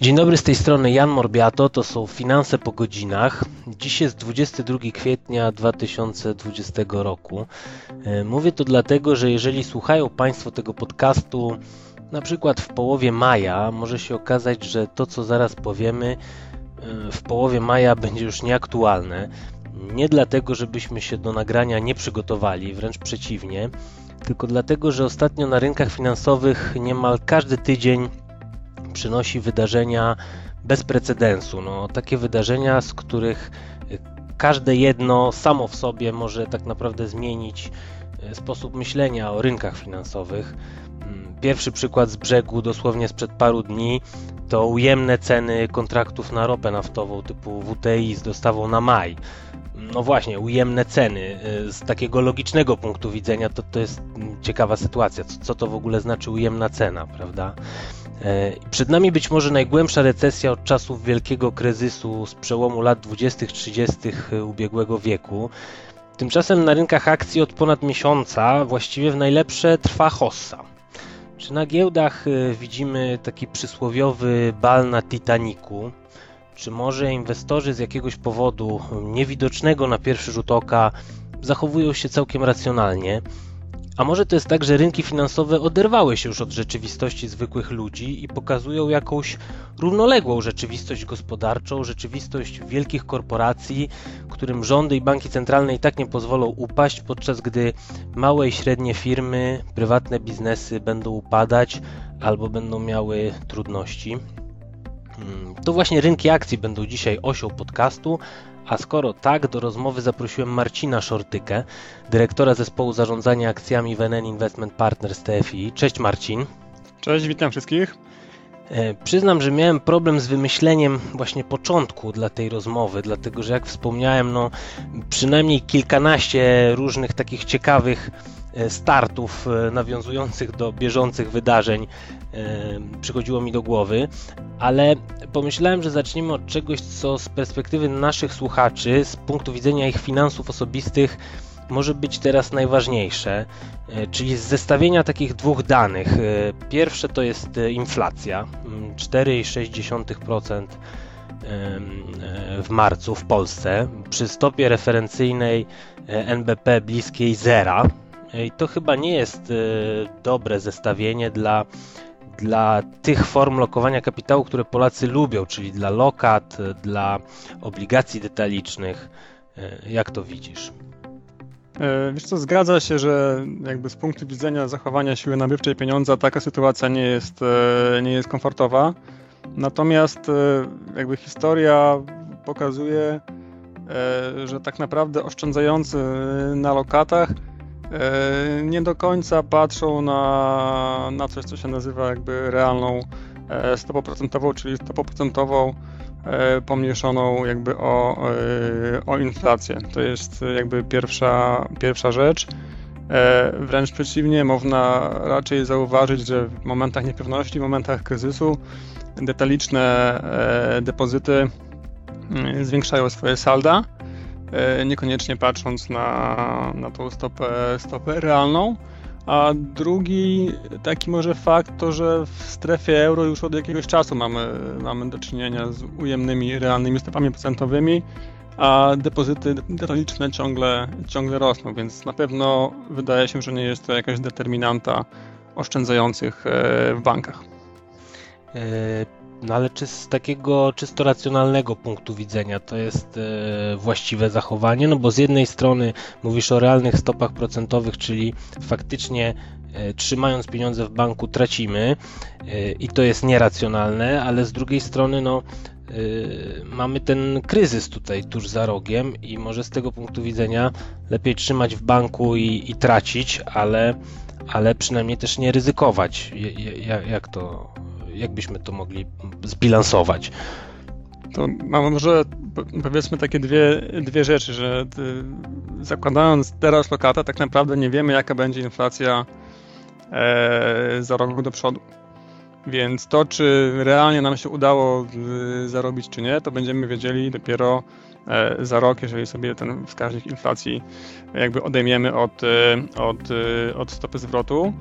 Dzień dobry, z tej strony Jan Morbiato, to są Finanse po godzinach. Dziś jest 22 kwietnia 2020 roku. E, mówię to dlatego, że jeżeli słuchają Państwo tego podcastu na przykład w połowie maja, może się okazać, że to co zaraz powiemy e, w połowie maja będzie już nieaktualne. Nie dlatego, żebyśmy się do nagrania nie przygotowali, wręcz przeciwnie, tylko dlatego, że ostatnio na rynkach finansowych niemal każdy tydzień przynosi wydarzenia bez precedensu. No, takie wydarzenia, z których każde jedno samo w sobie może tak naprawdę zmienić e, sposób myślenia o rynkach finansowych. Mm, pierwszy przykład z brzegu, dosłownie sprzed paru dni, to ujemne ceny kontraktów na ropę naftową typu WTI z dostawą na maj. No właśnie, ujemne ceny. E, z takiego logicznego punktu widzenia to, to jest ciekawa sytuacja. Co, co to w ogóle znaczy ujemna cena, prawda? E, przed nami być może najgłębsza recesja od czasów wielkiego kryzysu z przełomu lat 20-30 ubiegłego wieku. Tymczasem na rynkach akcji od ponad miesiąca właściwie w najlepsze trwa hossa. Czy na giełdach e, widzimy taki przysłowiowy bal na Titaniku? Czy może inwestorzy z jakiegoś powodu niewidocznego na pierwszy rzut oka zachowują się całkiem racjonalnie? A może to jest tak, że rynki finansowe oderwały się już od rzeczywistości zwykłych ludzi i pokazują jakąś równoległą rzeczywistość gospodarczą, rzeczywistość wielkich korporacji, którym rządy i banki centralne i tak nie pozwolą upaść, podczas gdy małe i średnie firmy, prywatne biznesy będą upadać albo będą miały trudności. Hmm, to właśnie rynki akcji będą dzisiaj osią podcastu, a skoro tak, do rozmowy zaprosiłem Marcina Szortykę, dyrektora zespołu zarządzania akcjami WNN Investment Partners TFI. Cześć Marcin. Cześć, witam wszystkich. E, przyznam, że miałem problem z wymyśleniem właśnie początku dla tej rozmowy, dlatego że jak wspomniałem, no przynajmniej kilkanaście różnych takich ciekawych startów e, nawiązujących do bieżących wydarzeń przychodziło mi do głowy, ale pomyślałem, że zaczniemy od czegoś, co z perspektywy naszych słuchaczy, z punktu widzenia ich finansów osobistych, może być teraz najważniejsze, e, czyli z zestawienia takich dwóch danych. E, pierwsze to jest e, inflacja 4,6% w marcu w Polsce przy stopie referencyjnej NBP bliskiej zera. I to chyba nie jest dobre zestawienie dla dla tych form lokowania kapitału, które Polacy lubią, czyli dla lokat, dla obligacji detalicznych. E, jak to widzisz? E, wiesz co, zgadza się, że jakby z punktu widzenia zachowania siły nabywczej pieniądza taka sytuacja nie jest, e, nie jest komfortowa. Natomiast jakby historia pokazuje, że tak naprawdę oszczędzający na lokatach E, nie do końca patrzą na, na coś, co się nazywa jakby realną e, stopą procentową, czyli stopą procentową e, pomniejszoną jakby o, o inflację. To jest jakby pierwsza, pierwsza rzecz. Wręcz przeciwnie, można raczej zauważyć, że w momentach niepewności, w momentach kryzysu detaliczne depozyty mm, zwiększają swoje salda E, niekoniecznie patrząc na, na tą stopę, stopę realną. A drugi taki może fakt to, że w strefie euro już od jakiegoś czasu mamy, mamy do czynienia z ujemnymi, realnymi stopami procentowymi, a depozyty detaliczne ciągle, ciągle rosną, więc na pewno wydaje się, że nie jest to jakaś determinanta oszczędzających e, w bankach. No ale czy z takiego czysto racjonalnego punktu widzenia to jest e, właściwe zachowanie? No bo z jednej strony mówisz o realnych stopach procentowych, czyli faktycznie e, trzymając pieniądze w banku tracimy e, i to jest nieracjonalne, ale z drugiej strony no mamy ten kryzys tutaj tuż za rogiem i może z tego punktu widzenia lepiej trzymać w banku i, i tracić, ale, ale przynajmniej też nie ryzykować. Jak to jakbyśmy to mogli zbilansować? To mam może powiedzmy takie dwie, dwie rzeczy, że y, zakładając teraz lokata, tak naprawdę nie wiemy, jaka będzie inflacja e, za rok do przodu. Więc to, czy realnie nam się udało zarobić, czy nie, to będziemy wiedzieli dopiero e, za rok, jeżeli sobie ten wskaźnik inflacji jakby odejmiemy od, e, od, od stopy zwrotu.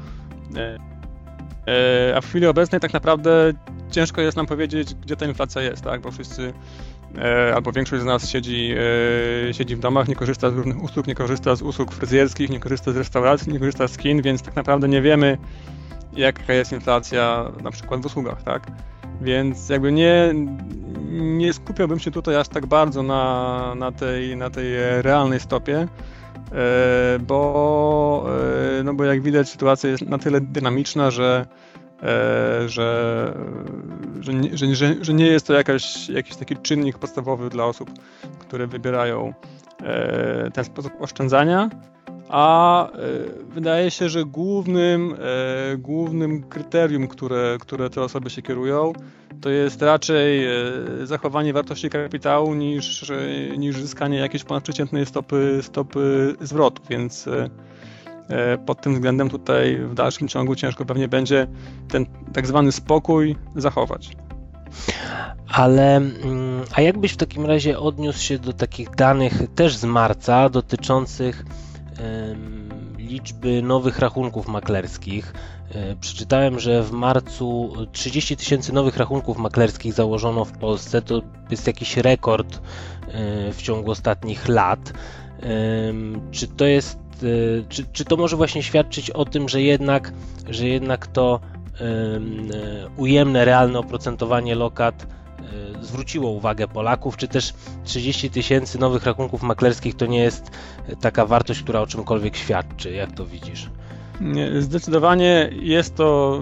E, a w chwili obecnej tak naprawdę ciężko jest nam powiedzieć, gdzie ta inflacja jest, tak? Bo wszyscy e, albo większość z nas siedzi, e, siedzi w domach, nie korzysta z różnych usług, nie korzysta z usług fryzjerskich, nie korzysta z restauracji, nie korzysta z kin, więc tak naprawdę nie wiemy, jaka jest inflacja na przykład w usługach, tak? Więc jakby nie, nie skupiałbym się tutaj aż tak bardzo na, na, tej, na tej realnej stopie, bo, e, no bo jak widać sytuacja jest na tyle dynamiczna, że, e, że, że, że, że nie jest to jakaś, jakiś taki czynnik podstawowy dla osób, które wybierają ten sposób oszczędzania a e, wydaje się, że głównym, e, głównym kryterium, które, które te osoby się kierują, to jest raczej e, zachowanie wartości kapitału niż, niż zyskanie jakiejś ponadprzeciętnej stopy, stopy zwrotu, więc pod tym względem tutaj w dalszym ciągu ciężko pewnie będzie ten tak zwany spokój zachować. Ale, mm, a jakbyś w takim razie odniósł się do takich danych też z marca dotyczących liczby nowych rachunków maklerskich. E, przeczytałem, że w marcu 30 tysięcy nowych rachunków maklerskich założono w Polsce. To jest jakiś rekord e, w ciągu ostatnich lat. Czy to jest, e, czy, czy to może właśnie świadczyć o tym, że jednak, że jednak to ujemne, realne oprocentowanie lokat zwróciło uwagę Polaków, czy też 30 tysięcy nowych rachunków maklerskich to nie jest taka wartość, która o czymkolwiek świadczy? Jak to widzisz? Zdecydowanie jest to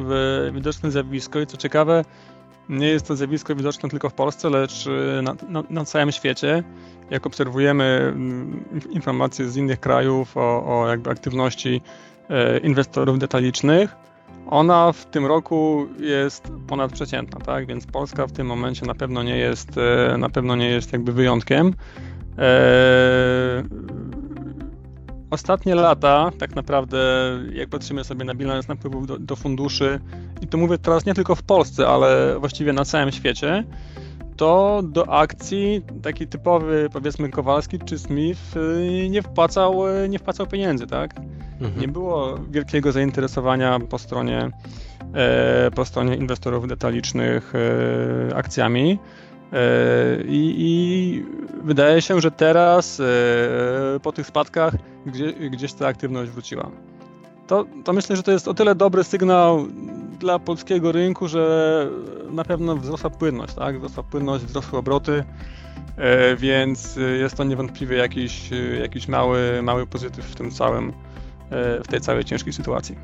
e, widoczne zjawisko i co ciekawe, nie jest to zjawisko widoczne tylko w Polsce, lecz e, na, na, na całym świecie. Jak obserwujemy mm, informacje z innych krajów o, o jakby aktywności e, inwestorów detalicznych, ona w tym roku jest ponadprzeciętna, tak? Więc Polska w tym momencie na pewno nie jest, e, na pewno nie jest jakby wyjątkiem. Eee, ostatnie lata, tak naprawdę, jak patrzymy sobie na bilans napływów do, do funduszy, i to mówię teraz nie tylko w Polsce, ale właściwie na całym świecie, to do akcji taki typowy, powiedzmy, Kowalski czy Smith y, nie wpłacał, y, nie wpłacał pieniędzy, tak? Mhm. Nie było wielkiego zainteresowania po stronie, e, po stronie inwestorów detalicznych e, akcjami. E, I, I, wydaje się, że teraz po tych spadkach gdzie, gdzieś ta aktywność wróciła. To, to myślę, że to jest o tyle dobry sygnał dla polskiego rynku, że na pewno wzrosła płynność, tak? Wzrosła płynność, wzrosły obroty, więc jest to niewątpliwie jakiś, jakiś mały, mały pozytyw w tym całym, E, w tej całej ciężkiej sytuacji.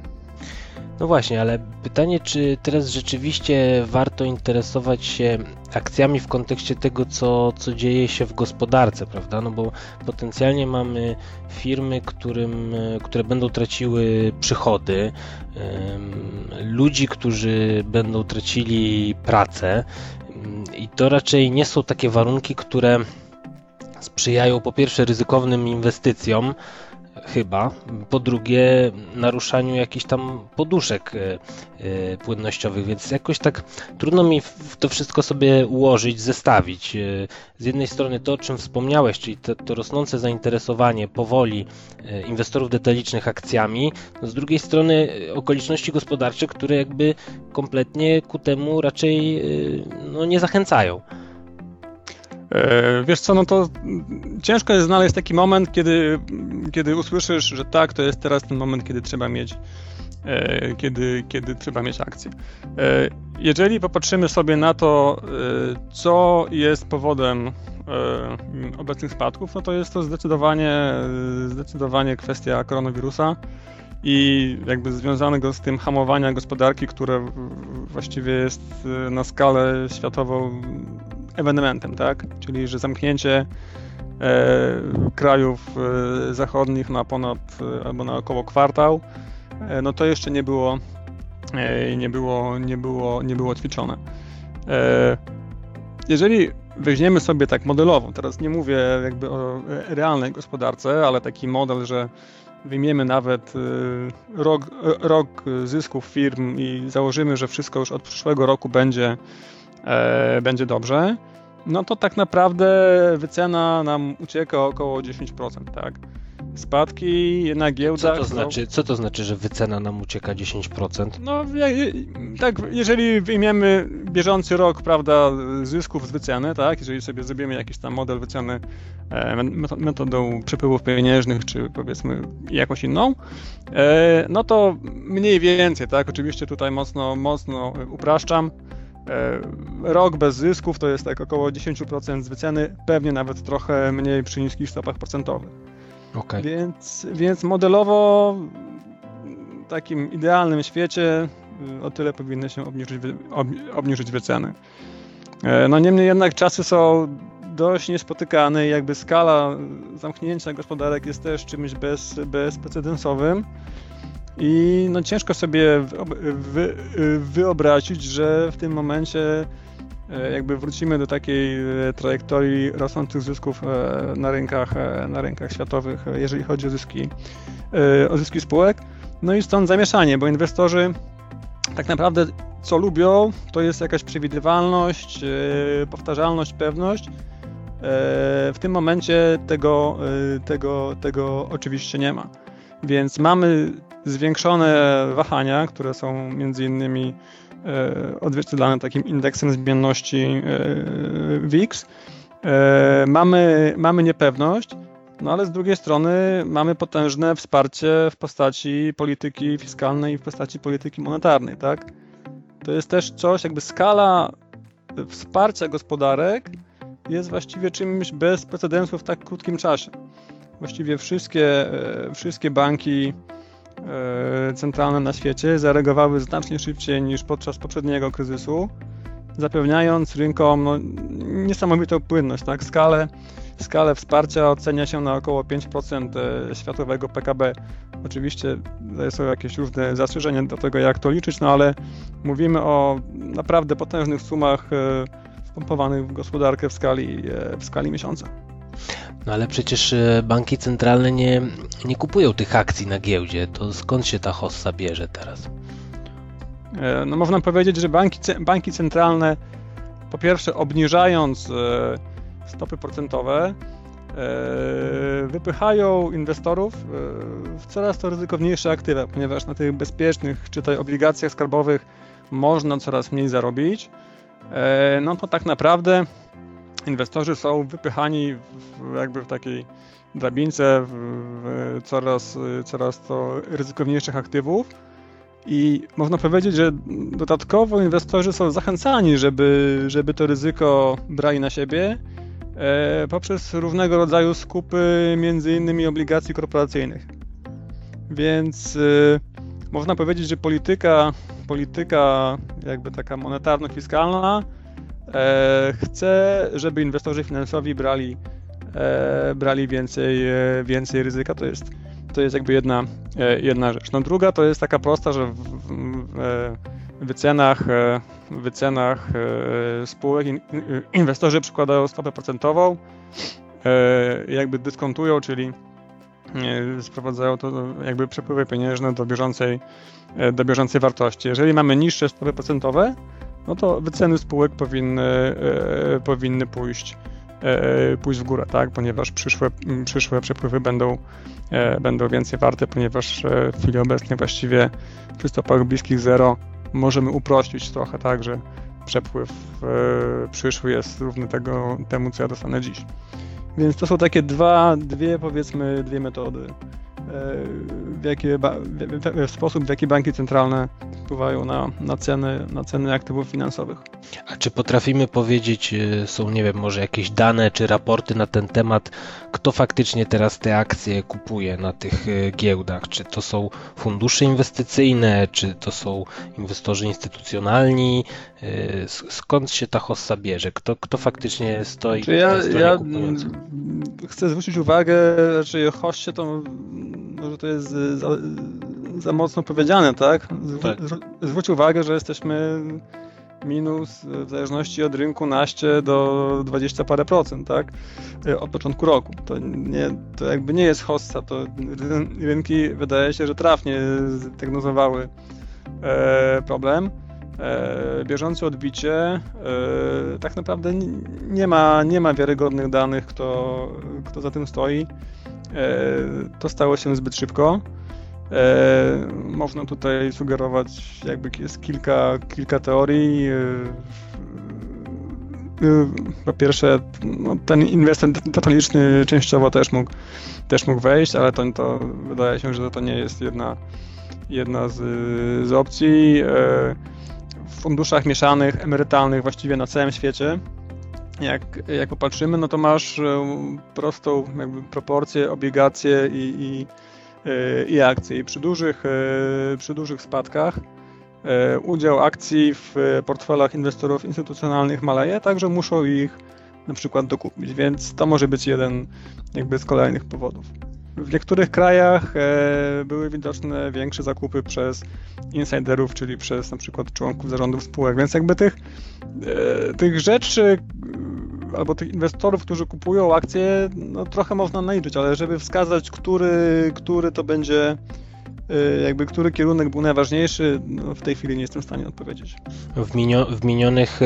No właśnie, ale pytanie, czy teraz rzeczywiście warto interesować się akcjami w kontekście tego, co, co dzieje się w gospodarce, prawda? No bo potencjalnie mamy firmy, którym, które będą traciły przychody, ludzi, którzy będą tracili pracę i to raczej nie są takie warunki, które sprzyjają po pierwsze ryzykownym inwestycjom, chyba. Po drugie, naruszaniu jakichś tam poduszek e, e, płynnościowych, więc jakoś tak trudno mi to wszystko sobie ułożyć, zestawić. E, z jednej strony to, o czym wspomniałeś, czyli to, to rosnące zainteresowanie powoli inwestorów detalicznych akcjami, no z drugiej strony okoliczności gospodarcze, które jakby kompletnie ku temu raczej no, nie zachęcają. E, wiesz co, no to ciężko jest znaleźć taki moment, kiedy, kiedy usłyszysz, że tak, to jest teraz ten moment, kiedy trzeba mieć e, kiedy, kiedy trzeba mieć akcję. E, jeżeli popatrzymy sobie na to, co jest powodem obecnych spadków, no to jest to zdecydowanie, zdecydowanie kwestia koronawirusa i jakby związanego z tym hamowania gospodarki, które właściwie jest na skalę światową ewenementem, tak? Czyli, że zamknięcie e, krajów e, zachodnich na ponad e, albo na około kwartał, e, no to jeszcze nie było, e, nie było, nie było, nie było ćwiczone. E, jeżeli weźmiemy sobie tak modelowo, teraz nie mówię jakby o realnej gospodarce, ale taki model, że wyjmiemy nawet rok, rok zysków firm i założymy, że wszystko już od przyszłego roku będzie e, będzie dobrze, no to tak naprawdę wycena nam ucieka około 10%, tak? Spadki na giełdach. Co to znaczy, co to znaczy że wycena nam ucieka 10%? No, tak, jeżeli wyjmiemy bieżący rok, prawda, zysków z wyceny, tak, jeżeli sobie zrobimy jakiś tam model wyceny e, metodą przepływów pieniężnych, czy powiedzmy jakąś inną, e, no to mniej więcej, tak, oczywiście tutaj mocno, mocno upraszczam, Rok bez zysków to jest tak około 10% z wyceny, pewnie nawet trochę mniej przy niskich stopach procentowych. Okay. Więc, więc modelowo w takim idealnym świecie y, o tyle powinny się obniżyć, obniżyć wyceny. E, no niemniej jednak czasy są dość niespotykane i jakby skala zamknięcia gospodarek jest też czymś bez, bezprecedensowym. I no ciężko sobie wy, wyobrazić, że w tym momencie E, jakby wrócimy do takiej e, trajektorii rosnących zysków e, na rynkach, na rynkach światowych, jeżeli chodzi o zyski, o zyski spółek. No i stąd zamieszanie, bo inwestorzy tak naprawdę co lubią, to jest jakaś przewidywalność, powtarzalność, pewność. W tym momencie tego, tego, tego oczywiście nie ma. Więc mamy zwiększone wahania, które są między innymi E, odzwierciedlane takim indeksem zmienności e, WIX. E, mamy, mamy niepewność, no ale z drugiej strony mamy potężne wsparcie w postaci polityki fiskalnej i w postaci polityki monetarnej, tak? To jest też coś, jakby skala wsparcia gospodarek jest właściwie czymś bez precedensu w tak krótkim czasie. Właściwie wszystkie, wszystkie banki centralne na świecie zareagowały znacznie szybciej niż podczas poprzedniego kryzysu, zapewniając rynkom no, niesamowitą płynność. Tak? Skalę, skalę wsparcia ocenia się na około 5% e, światowego PKB. Oczywiście są jakieś różne zastrzeżenia do tego, jak to liczyć, no ale mówimy o naprawdę potężnych sumach e, wpompowanych w gospodarkę w skali, w skali miesiąca. No ale przecież e, banki centralne nie, nie kupują tych akcji na giełdzie. To skąd się ta hossa bierze teraz? E, no można powiedzieć, że banki, banki centralne po pierwsze obniżając e, stopy procentowe wypychają inwestorów w coraz to ryzykowniejsze aktywa, ponieważ na tych bezpiecznych, czytaj obligacjach skarbowych można coraz mniej zarobić. No to tak naprawdę inwestorzy są wypychani w, jakby w takiej drabince w, coraz, coraz to ryzykowniejszych aktywów. I można powiedzieć, że dodatkowo inwestorzy są zachęcani, żeby, żeby to ryzyko brali na siebie e, poprzez różnego rodzaju skupy, między innymi obligacji korporacyjnych. Więc e, można powiedzieć, że polityka, polityka jakby taka monetarno-fiskalna chcę, żeby inwestorzy finansowi brali, e, brali więcej, e, więcej ryzyka. To jest, to jest jakby jedna, jedna rzecz. No druga to jest taka prosta, że w, w wycenach, wycenach spółek inwestorzy przykładają stopę procentową, jakby dyskontują, czyli sprowadzają to jakby przepływy pieniężne do bieżącej, do bieżącej wartości. Jeżeli mamy niższe stopy procentowe, no to wyceny spółek powinny, e, powinny pójść, e, pójść w górę, tak? ponieważ przyszłe, przyszłe przepływy będą, e, będą więcej warte, ponieważ w chwili obecnej właściwie przy stopach bliskich zero możemy uprościć trochę, tak, że przepływ przyszły jest równy tego, temu, co ja dostanę dziś. Więc to są takie dwa, dwie powiedzmy, dwie metody w, jakie, w, w sposób, w jaki banki centralne wpływają na, na, ceny, na ceny aktywów finansowych. A czy potrafimy powiedzieć, e, są, nie wiem, może jakieś dane czy raporty na ten temat, kto faktycznie teraz te akcje kupuje na tych e, giełdach? Czy to są fundusze inwestycyjne, czy to są inwestorzy instytucjonalni? E, skąd się ta hossa bierze? Kto, kto faktycznie stoi? Czy ja, ja chcę zwrócić uwagę, że hossie to może to jest za, za mocno powiedziane, tak? tak. Zwróć uwagę, że jesteśmy minus w zależności od rynku naście do 20 parę procent, tak? Od początku roku. To, nie, to jakby nie jest hossa, to rynki wydaje się, że trafnie zdiagnozowały e, problem. E, bieżące odbicie e, tak naprawdę nie ma, nie ma wiarygodnych danych, kto, kto za tym stoi. To stało się zbyt szybko. E, można tutaj sugerować, jakby jest kilka, kilka teorii. E, e, po pierwsze, no, ten inwestor detaliczny częściowo też mógł, też mógł wejść, ale to, to wydaje się, że to nie jest jedna, jedna z, z opcji. W funduszach mieszanych, emerytalnych właściwie na całym świecie, jak, jak popatrzymy, no to masz prostą jakby proporcję, obligacje i, i i akcje. I przy dużych, e, przy dużych spadkach e, udział akcji w portfelach inwestorów instytucjonalnych maleje, także muszą ich na przykład dokupić, więc to może być jeden jakby z kolejnych powodów. W niektórych krajach e, były widoczne większe zakupy przez insiderów, czyli przez na przykład członków zarządów spółek, więc jakby tych, tych rzeczy albo tych inwestorów, którzy kupują akcje, no trochę można naliczyć, ale żeby wskazać, który, który to będzie y, jakby który kierunek był najważniejszy, no w tej chwili nie jestem w stanie odpowiedzieć. W, minio, w minionych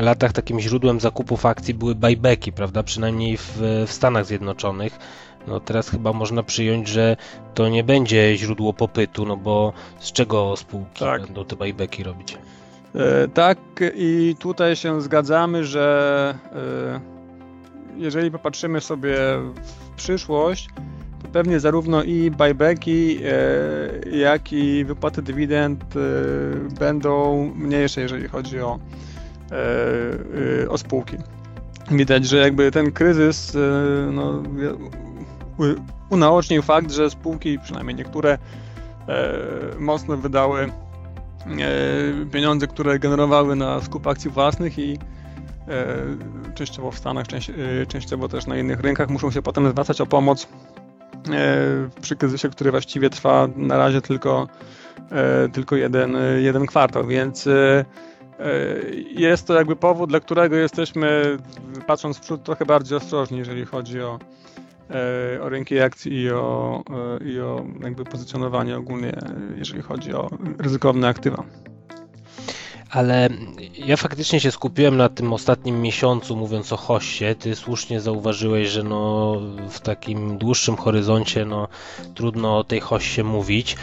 latach takim źródłem zakupów akcji były buybacki, prawda? Przynajmniej w, w Stanach Zjednoczonych. No teraz chyba można przyjąć, że to nie będzie źródło popytu, no bo z czego spółki tak. będą te buybacki robić? E, tak, i tutaj się zgadzamy, że e, jeżeli popatrzymy sobie w przyszłość, to pewnie zarówno i buybacki, e, jak i wypłaty dywidend będą mniejsze, jeżeli chodzi o, o spółki. Widać, że jakby ten kryzys no, unaocznił fakt, że spółki, przynajmniej niektóre, mocno wydały E, pieniądze, które generowały na skup akcji własnych i e, częściowo w Stanach, e, częściowo też na innych rynkach muszą się potem zwracać o pomoc przy kryzysie, który właściwie trwa na razie tylko, tylko jeden, jeden kwartał, więc jest to jakby powód, dla którego jesteśmy, patrząc w przód, trochę bardziej ostrożni, jeżeli chodzi o, E, o rynki akcji i o, e, i o jakby pozycjonowanie ogólnie, jeżeli chodzi o ryzykowne aktywa. Ale ja faktycznie się skupiłem na tym ostatnim miesiącu, mówiąc o hoście. Ty słusznie zauważyłeś, że no, w takim dłuższym horyzoncie no, trudno o tej hoście mówić.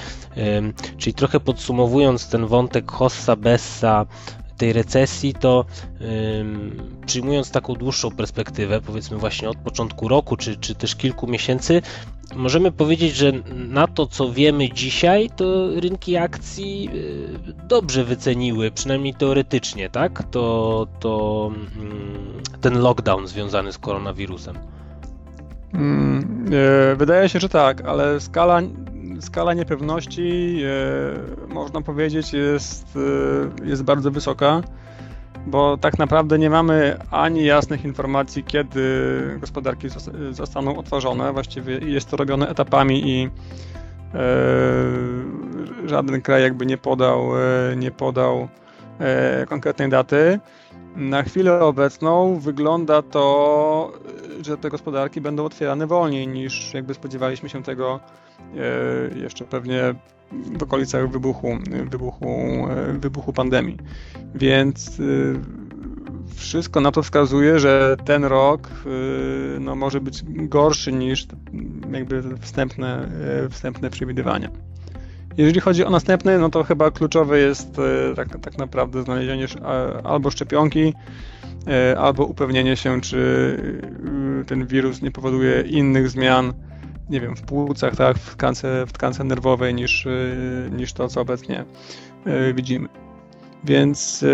Czyli trochę podsumowując ten wątek hossa, bessa, tej recesji, to przyjmując taką dłuższą perspektywę, powiedzmy właśnie od początku roku, czy, czy też kilku miesięcy, możemy powiedzieć, że na to, co wiemy dzisiaj, to rynki akcji y, dobrze wyceniły, przynajmniej teoretycznie, tak? To, to ten lockdown związany z koronawirusem. Hmm, wydaje się, że tak, ale skala skala niepewności, e, można powiedzieć, jest, e, jest bardzo wysoka, bo tak naprawdę nie mamy ani jasnych informacji, kiedy gospodarki zostaną otworzone. Właściwie jest to robione etapami i e, żaden kraj jakby nie podał, nie podał konkretnej daty. Na chwilę obecną wygląda to, że te gospodarki będą otwierane wolniej niż jakby spodziewaliśmy się tego E, jeszcze pewnie w okolicach wybuchu, wybuchu, e, wybuchu pandemii. Więc e, wszystko na to wskazuje, że ten rok no, może być gorszy niż jakby wstępne, wstępne przewidywania. Jeżeli chodzi o następny, no to chyba kluczowe jest tak, tak naprawdę znalezienie albo szczepionki, albo upewnienie się, czy ten wirus nie powoduje innych zmian nie wiem, w płucach, tak, w tkance, w tkance nerwowej niż, niż to, co obecnie widzimy. Więc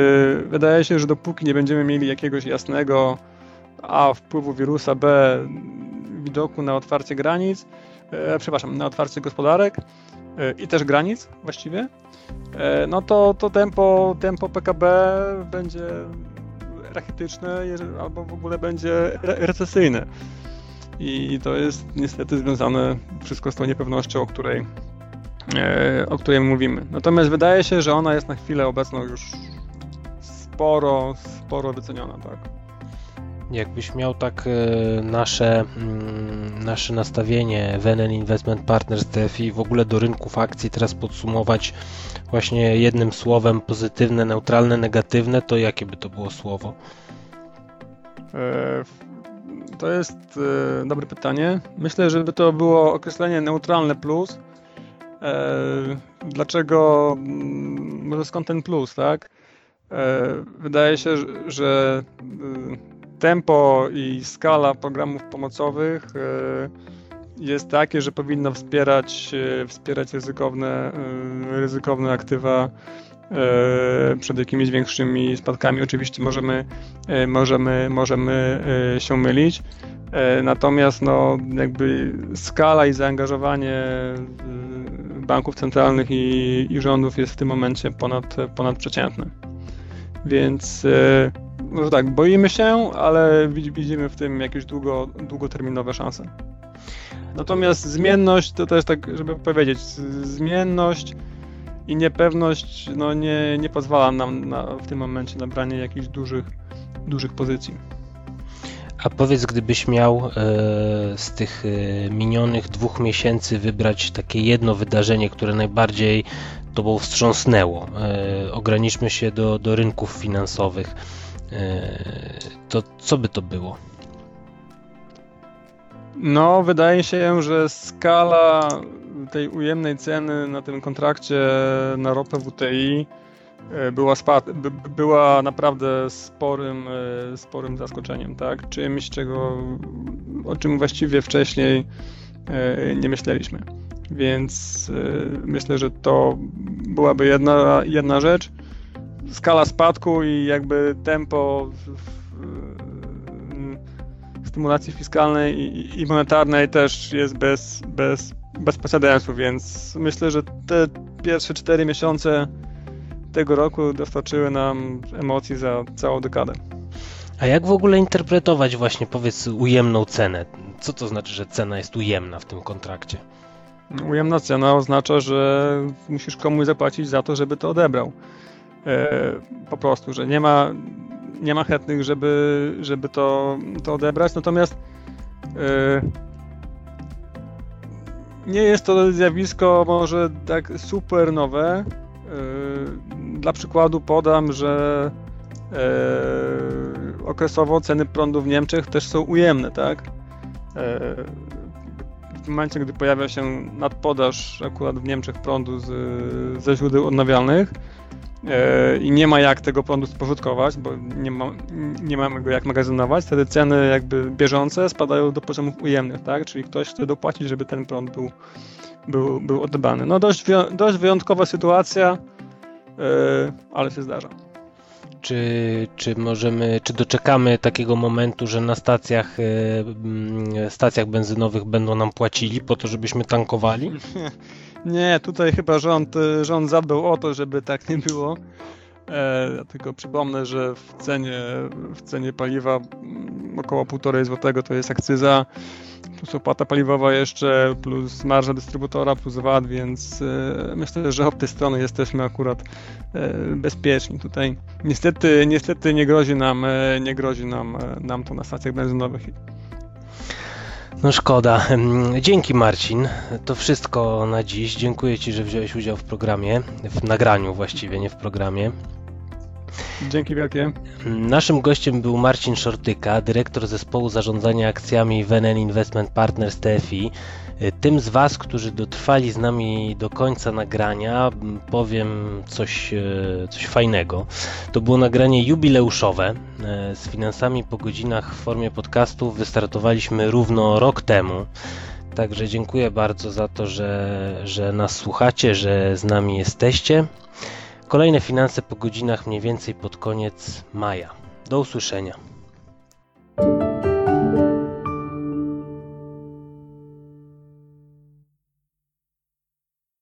wydaje się, że dopóki nie będziemy mieli jakiegoś jasnego A wpływu wirusa, B widoku na otwarcie granic, e, przepraszam, na otwarcie gospodarek e, i też granic właściwie, e, no to, to tempo, tempo PKB będzie rachityczne albo w ogóle będzie recesyjne i to jest niestety związane wszystko z tą niepewnością, o której, e, o której mówimy. Natomiast wydaje się, że ona jest na chwilę obecną już sporo, sporo wyceniona, tak. Jakbyś miał tak e, nasze, mm, nasze nastawienie WNN Investment Partners TFI w ogóle do rynków akcji teraz podsumować właśnie jednym słowem pozytywne, neutralne, negatywne, to jakie by to było słowo? E, to jest e, dobre pytanie. Myślę, żeby to było określenie neutralne plus. Dlaczego, mm, może skąd ten plus, tak? Wydaje się, że tempo i skala programów pomocowych jest takie, że powinno wspierać, wspierać ryzykowne, ryzykowne aktywa E, przed jakimiś większymi spadkami. Oczywiście możemy, e, możemy, możemy e, się mylić. Natomiast no, jakby skala i zaangażowanie banków centralnych i, i rządów jest w tym momencie ponad, ponadprzeciętne. Więc no tak, boimy się, ale widzimy w tym jakieś długo, długoterminowe szanse. Natomiast zmienność, to też tak, żeby powiedzieć, zmienność i niepewność no, nie, nie pozwala nam na, w tym momencie na branie jakichś dużych, dużych pozycji. A powiedz, gdybyś miał e, z tych e, minionych dwóch miesięcy wybrać takie jedno wydarzenie, które najbardziej tobą wstrząsnęło. E, ograniczmy się do, do rynków finansowych. E, to co by to było? No, wydaje się, że skala tej ujemnej ceny na tym kontrakcie na ropę WTI e, była, była naprawdę sporym, e, sporym zaskoczeniem, tak? Czymś, czego, o czym właściwie wcześniej nie myśleliśmy. Więc myślę, że to byłaby jedna, jedna rzecz. Skala spadku i jakby tempo stymulacji fiskalnej i, monetarnej też jest bez, bez, bez precedensu, więc myślę, że te pierwsze cztery miesiące tego roku dostarczyły nam emocji za całą dekadę. A jak w ogóle interpretować właśnie, powiedz, ujemną cenę? Co to znaczy, że cena jest ujemna w tym kontrakcie? Ujemna cena oznacza, że musisz komuś zapłacić za to, żeby to odebrał. E, po prostu, że nie ma, nie ma chętnych, żeby, żeby to, to odebrać. Natomiast e, nie jest to zjawisko może tak super nowe. E, dla przykładu podam, że okresowo ceny prądu w Niemczech też są ujemne, tak? W momencie, gdy pojawia się nadpodaż akurat w Niemczech prądu z, ze źródeł odnawialnych, i nie ma jak tego prądu spożytkować, bo nie, ma, nie mamy go jak magazynować, wtedy ceny jakby bieżące spadają do poziomów ujemnych, tak? Czyli ktoś chce dopłacić, żeby ten prąd był, był, był oddbany. No dość, dość wyjątkowa sytuacja, yy, ale się zdarza. Czy, czy możemy, czy doczekamy takiego momentu, że na stacjach, yy, stacjach benzynowych będą nam płacili po to, żebyśmy tankowali? Nie, tutaj chyba rząd, y, rząd zadbał o to, żeby tak nie było. E, ja tylko przypomnę, że w cenie, w cenie paliwa mm, około 1,5 zł to jest akcyza, plus opłata paliwowa jeszcze, plus marża dystrybutora, plus VAT, więc e, myślę, że od tej strony jesteśmy akurat e, bezpieczni. Tutaj niestety, niestety nie grozi nam, nie grozi nam, nam to na stacjach benzynowych. No szkoda. Dzięki Marcin. To wszystko na dziś. Dziękuję Ci, że wziąłeś udział w programie, w nagraniu właściwie, nie w programie. Dzięki wielkie. Naszym gościem był Marcin Szortyka, dyrektor zespołu zarządzania akcjami Venen Investment Partners TFI. Tym z Was, którzy dotrwali z nami do końca nagrania, powiem coś, e, coś fajnego. To było nagranie jubileuszowe. E, z finansami po godzinach w formie podcastu wystartowaliśmy równo rok temu. Także dziękuję bardzo za to, że, że nas słuchacie, że z nami jesteście. Kolejne finanse po godzinach mniej więcej pod koniec maja. Do usłyszenia.